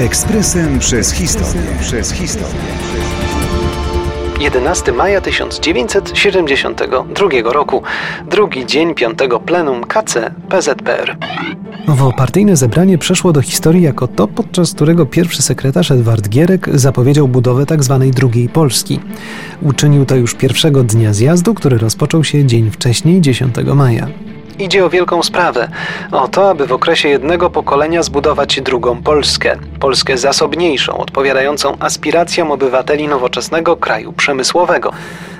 Ekspresem przez historię. Przez historię. 11 maja 1972 roku, drugi dzień piątego plenum KC PZPR. Owo partyjne zebranie przeszło do historii jako to, podczas którego pierwszy sekretarz Edward Gierek zapowiedział budowę tzw. Tak drugiej Polski. Uczynił to już pierwszego dnia zjazdu, który rozpoczął się dzień wcześniej, 10 maja. Idzie o wielką sprawę. O to, aby w okresie jednego pokolenia zbudować drugą Polskę. Polskę zasobniejszą, odpowiadającą aspiracjom obywateli nowoczesnego kraju przemysłowego.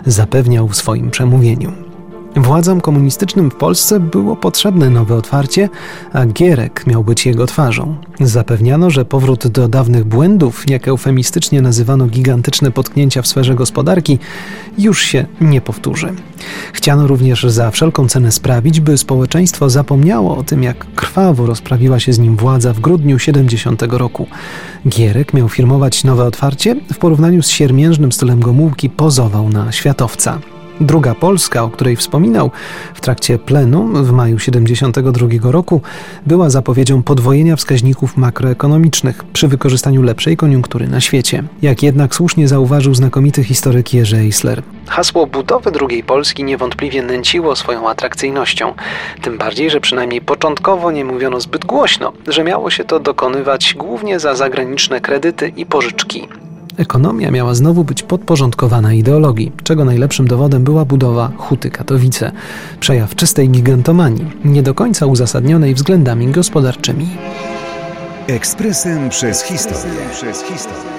Zapewniał w swoim przemówieniu. Władzom komunistycznym w Polsce było potrzebne nowe otwarcie, a Gierek miał być jego twarzą. Zapewniano, że powrót do dawnych błędów, jak eufemistycznie nazywano gigantyczne potknięcia w sferze gospodarki, już się nie powtórzy. Chciano również za wszelką cenę sprawić, by społeczeństwo zapomniało o tym, jak krwawo rozprawiła się z nim władza w grudniu 70 roku. Gierek miał firmować nowe otwarcie, w porównaniu z siermiężnym stylem Gomułki pozował na światowca. Druga Polska, o której wspominał w trakcie plenum w maju 1972 roku, była zapowiedzią podwojenia wskaźników makroekonomicznych przy wykorzystaniu lepszej koniunktury na świecie. Jak jednak słusznie zauważył znakomity historyk Jerzy Eisler. Hasło budowy drugiej Polski niewątpliwie nęciło swoją atrakcyjnością. Tym bardziej, że przynajmniej początkowo nie mówiono zbyt głośno, że miało się to dokonywać głównie za zagraniczne kredyty i pożyczki. Ekonomia miała znowu być podporządkowana ideologii, czego najlepszym dowodem była budowa Huty Katowice, przejaw czystej gigantomanii, nie do końca uzasadnionej względami gospodarczymi. Ekspresem przez historię. Przez historię.